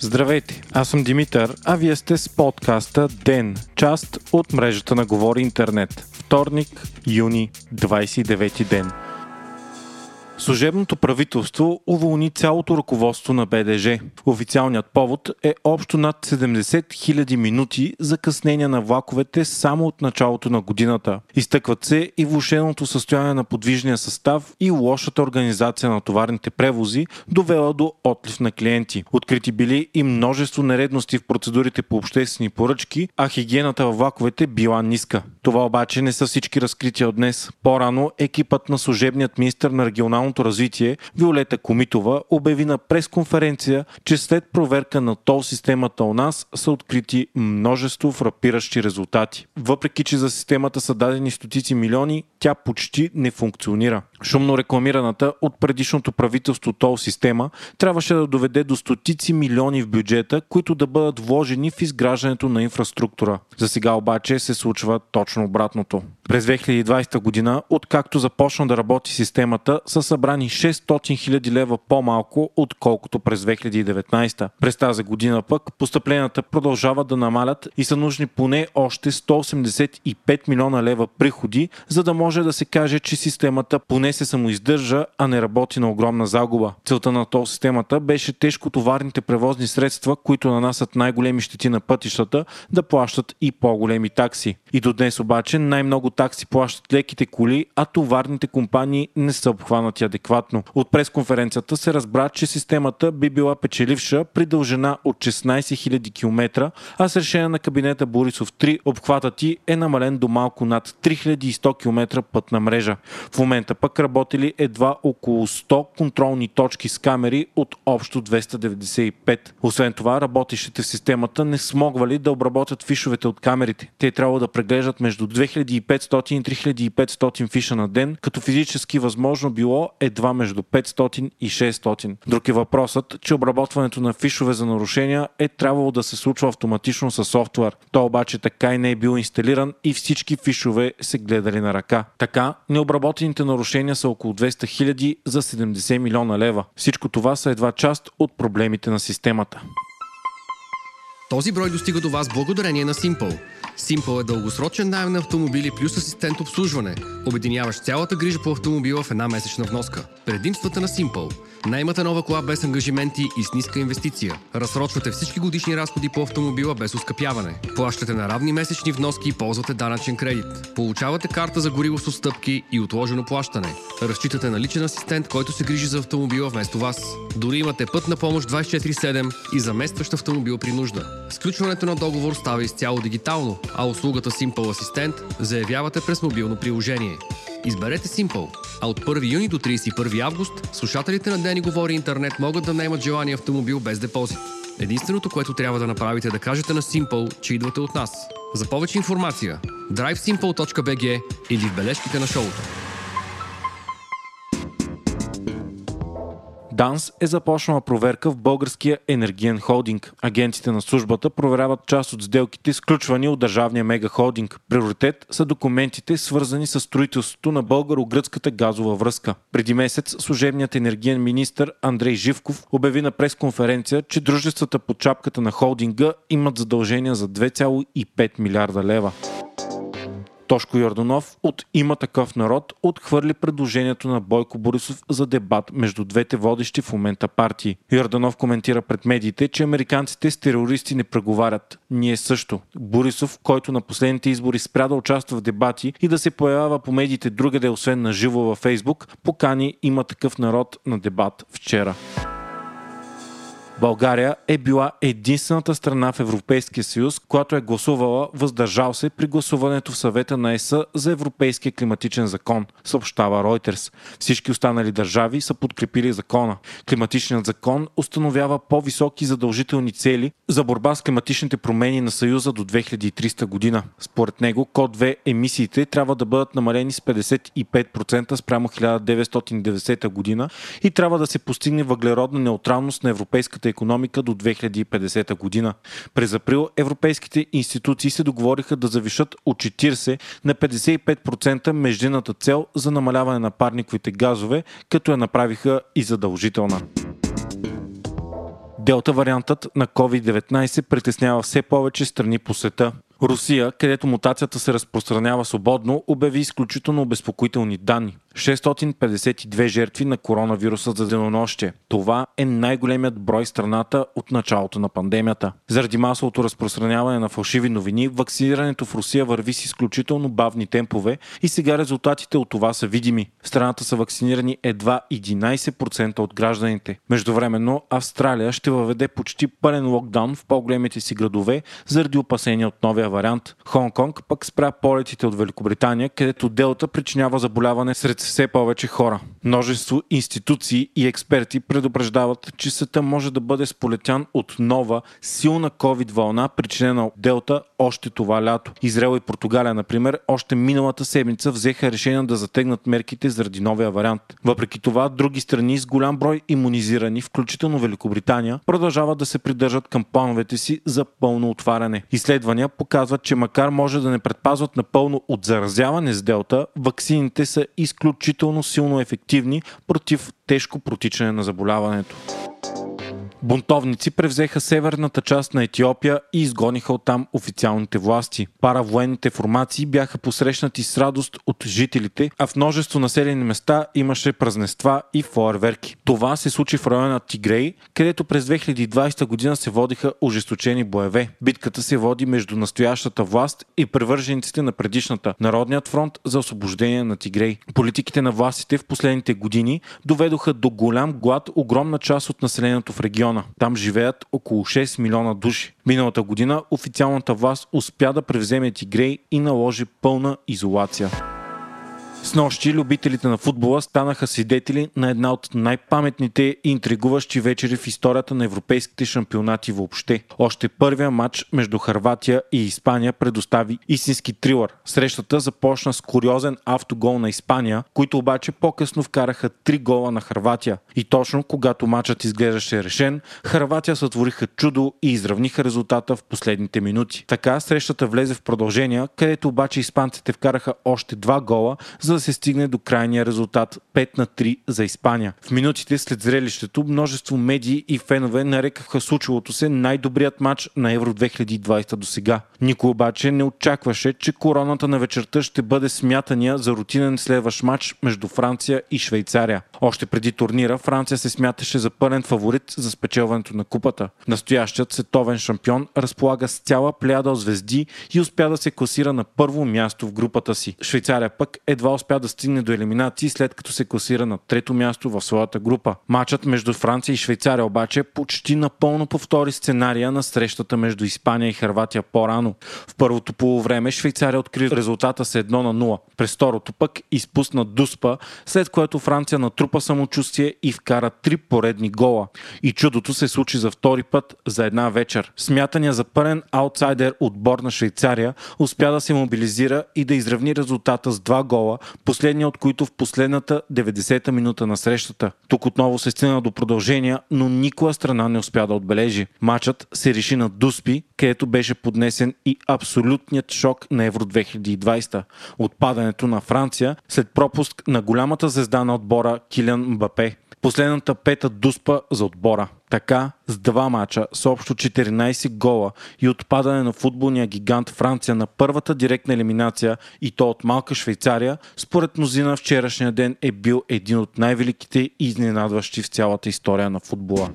Здравейте, аз съм Димитър, а вие сте с подкаста ДЕН, част от мрежата на Говори Интернет. Вторник, юни, 29 ден. Служебното правителство уволни цялото ръководство на БДЖ. Официалният повод е общо над 70 000 минути закъснения на влаковете само от началото на годината. Изтъкват се и влушеното състояние на подвижния състав и лошата организация на товарните превози, довела до отлив на клиенти. Открити били и множество нередности в процедурите по обществени поръчки, а хигиената във влаковете била ниска. Това обаче не са всички разкрития от днес. По-рано екипът на служебният министр на регионалното развитие Виолета Комитова обяви на пресконференция, че след проверка на тол системата у нас са открити множество фрапиращи резултати. Въпреки, че за системата са дадени стотици милиони, тя почти не функционира. Шумно рекламираната от предишното правителство тол система трябваше да доведе до стотици милиони в бюджета, които да бъдат вложени в изграждането на инфраструктура. За сега обаче се случва точно обратното. През 2020 година, откакто започна да работи системата, са събрани 600 000 лева по-малко, отколкото през 2019. През тази година пък постъпленията продължават да намалят и са нужни поне още 185 милиона лева приходи, за да може да се каже, че системата поне се самоиздържа, а не работи на огромна загуба. Целта на тол системата беше тежкотоварните превозни средства, които нанасят най-големи щети на пътищата, да плащат и по-големи такси. И до днес обаче най-много такси плащат леките коли, а товарните компании не са обхванати адекватно. От пресконференцията се разбра, че системата би била печеливша при дължина от 16 000 км, а с решение на кабинета Борисов 3 обхватът ти е намален до малко над 3100 км пътна мрежа. В момента пък работили едва около 100 контролни точки с камери от общо 295. Освен това, работещите в системата не смогвали да обработят фишовете от камерите. Те трябва да преглеждат между 2500 и 3500 фиша на ден, като физически възможно било едва между 500 и 600. Друг е въпросът, че обработването на фишове за нарушения е трябвало да се случва автоматично със софтуер. То обаче така и не е бил инсталиран и всички фишове се гледали на ръка. Така, необработените нарушения са около 200 000 за 70 милиона лева. Всичко това са едва част от проблемите на системата. Този брой достига до вас благодарение на Simple. Simple е дългосрочен найем на автомобили плюс асистент обслужване. Обединяваш цялата грижа по автомобила в една месечна вноска. Предимствата на Simple. Наймате нова кола без ангажименти и с ниска инвестиция. Разсрочвате всички годишни разходи по автомобила без оскъпяване. Плащате на равни месечни вноски и ползвате данъчен кредит. Получавате карта за гориво с отстъпки и отложено плащане. Разчитате на личен асистент, който се грижи за автомобила вместо вас. Дори имате път на помощ 24-7 и заместващ автомобил при нужда. Сключването на договор става изцяло дигитално, а услугата Simple Асистент заявявате през мобилно приложение. Изберете Simple. А от 1 юни до 31 август слушателите на Дени Говори Интернет могат да наемат желания автомобил без депозит. Единственото, което трябва да направите е да кажете на Simple, че идвате от нас. За повече информация drivesimple.bg или в бележките на шоуто. ДАНС е започнала проверка в българския енергиен холдинг. Агенците на службата проверяват част от сделките, сключвани от държавния мегахолдинг. Приоритет са документите, свързани с строителството на българо-гръцката газова връзка. Преди месец служебният енергиен министр Андрей Живков обяви на пресконференция, че дружествата под чапката на холдинга имат задължения за 2,5 милиарда лева. Тошко Йорданов от Има такъв народ отхвърли предложението на Бойко Борисов за дебат между двете водещи в момента партии. Йорданов коментира пред медиите, че американците с терористи не преговарят. Ние също. Борисов, който на последните избори спря да участва в дебати и да се появява по медиите другаде, освен на живо във Фейсбук, покани Има такъв народ на дебат вчера. България е била единствената страна в Европейския съюз, която е гласувала въздържал се при гласуването в съвета на ЕС за Европейския климатичен закон, съобщава Reuters. Всички останали държави са подкрепили закона. Климатичният закон установява по-високи задължителни цели за борба с климатичните промени на Съюза до 2300 година. Според него, код 2 емисиите трябва да бъдат намалени с 55% спрямо 1990 година и трябва да се постигне въглеродна неутралност на европейската економика до 2050 година. През април европейските институции се договориха да завишат от 40 на 55% междинната цел за намаляване на парниковите газове, като я направиха и задължителна. Делта вариантът на COVID-19 притеснява все повече страни по света. Русия, където мутацията се разпространява свободно, обяви изключително обезпокоителни данни. 652 жертви на коронавируса за денонощие. Това е най-големият брой страната от началото на пандемията. Заради масовото разпространяване на фалшиви новини, вакцинирането в Русия върви с изключително бавни темпове и сега резултатите от това са видими. В страната са вакцинирани едва 11% от гражданите. Междувременно Австралия ще въведе почти пълен локдаун в по-големите си градове заради опасения от новия вариант. Хонг-Конг пък спря полетите от Великобритания, където Делта причинява заболяване сред все повече хора. Множество институции и експерти предупреждават, че света може да бъде сполетян от нова, силна COVID вълна, причинена от Делта още това лято. Израел и Португалия, например, още миналата седмица взеха решение да затегнат мерките заради новия вариант. Въпреки това, други страни с голям брой иммунизирани, включително Великобритания, продължават да се придържат към плановете си за пълно отваряне. Изследвания показват, че макар може да не предпазват напълно от заразяване с Делта, ваксините са изключително силно ефективни против тежко протичане на заболяването. Бунтовници превзеха северната част на Етиопия и изгониха оттам официалните власти. Паравоенните формации бяха посрещнати с радост от жителите, а в множество населени места имаше празнества и фойерверки. Това се случи в района Тигрей, където през 2020 година се водиха ожесточени боеве. Битката се води между настоящата власт и превържениците на предишната Народният фронт за освобождение на Тигрей. Политиките на властите в последните години доведоха до голям глад огромна част от населението в региона региона. Там живеят около 6 милиона души. Миналата година официалната власт успя да превземе Тигрей и наложи пълна изолация. С нощи любителите на футбола станаха свидетели на една от най-паметните и интригуващи вечери в историята на европейските шампионати въобще. Още първия матч между Харватия и Испания предостави истински трилър. Срещата започна с куриозен автогол на Испания, които обаче по-късно вкараха три гола на Харватия. И точно когато матчът изглеждаше решен, Харватия сътвориха чудо и изравниха резултата в последните минути. Така срещата влезе в продължение, където обаче испанците вкараха още два гола, за да се стигне до крайния резултат 5 на 3 за Испания. В минутите след зрелището множество медии и фенове нарекаха случилото се най-добрият матч на Евро 2020 до сега. Никой обаче не очакваше, че короната на вечерта ще бъде смятания за рутинен следващ матч между Франция и Швейцария. Още преди турнира Франция се смяташе за пълен фаворит за спечелването на купата. Настоящият световен шампион разполага с цяла плеяда от звезди и успя да се класира на първо място в групата си. Швейцария пък едва успя да стигне до елиминации след като се класира на трето място в своята група. Матчът между Франция и Швейцария обаче почти напълно повтори сценария на срещата между Испания и Харватия по-рано. В първото полувреме Швейцария откри резултата с 1 на 0. През второто пък изпусна Дуспа, след което Франция натрупа самочувствие и вкара три поредни гола. И чудото се случи за втори път за една вечер. Смятания за пълен аутсайдер отбор на Швейцария успя да се мобилизира и да изравни резултата с два гола, последния от които в последната 90-та минута на срещата. Тук отново се стигна до продължения, но никоя страна не успя да отбележи. Матчът се реши на Дуспи, където беше поднесен и абсолютният шок на Евро 2020. Отпадането на Франция след пропуск на голямата звезда на отбора Килиан Мбапе. Последната пета дуспа за отбора. Така, с два мача, с общо 14 гола и отпадане на футболния гигант Франция на първата директна елиминация и то от малка Швейцария, според мнозина вчерашния ден е бил един от най-великите и изненадващи в цялата история на футбола.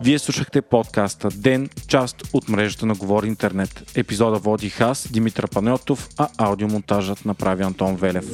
Вие слушахте подкаста Ден, част от мрежата на Говори Интернет. Епизода водих аз, Димитър Панеотов, а аудиомонтажът направи Антон Велев.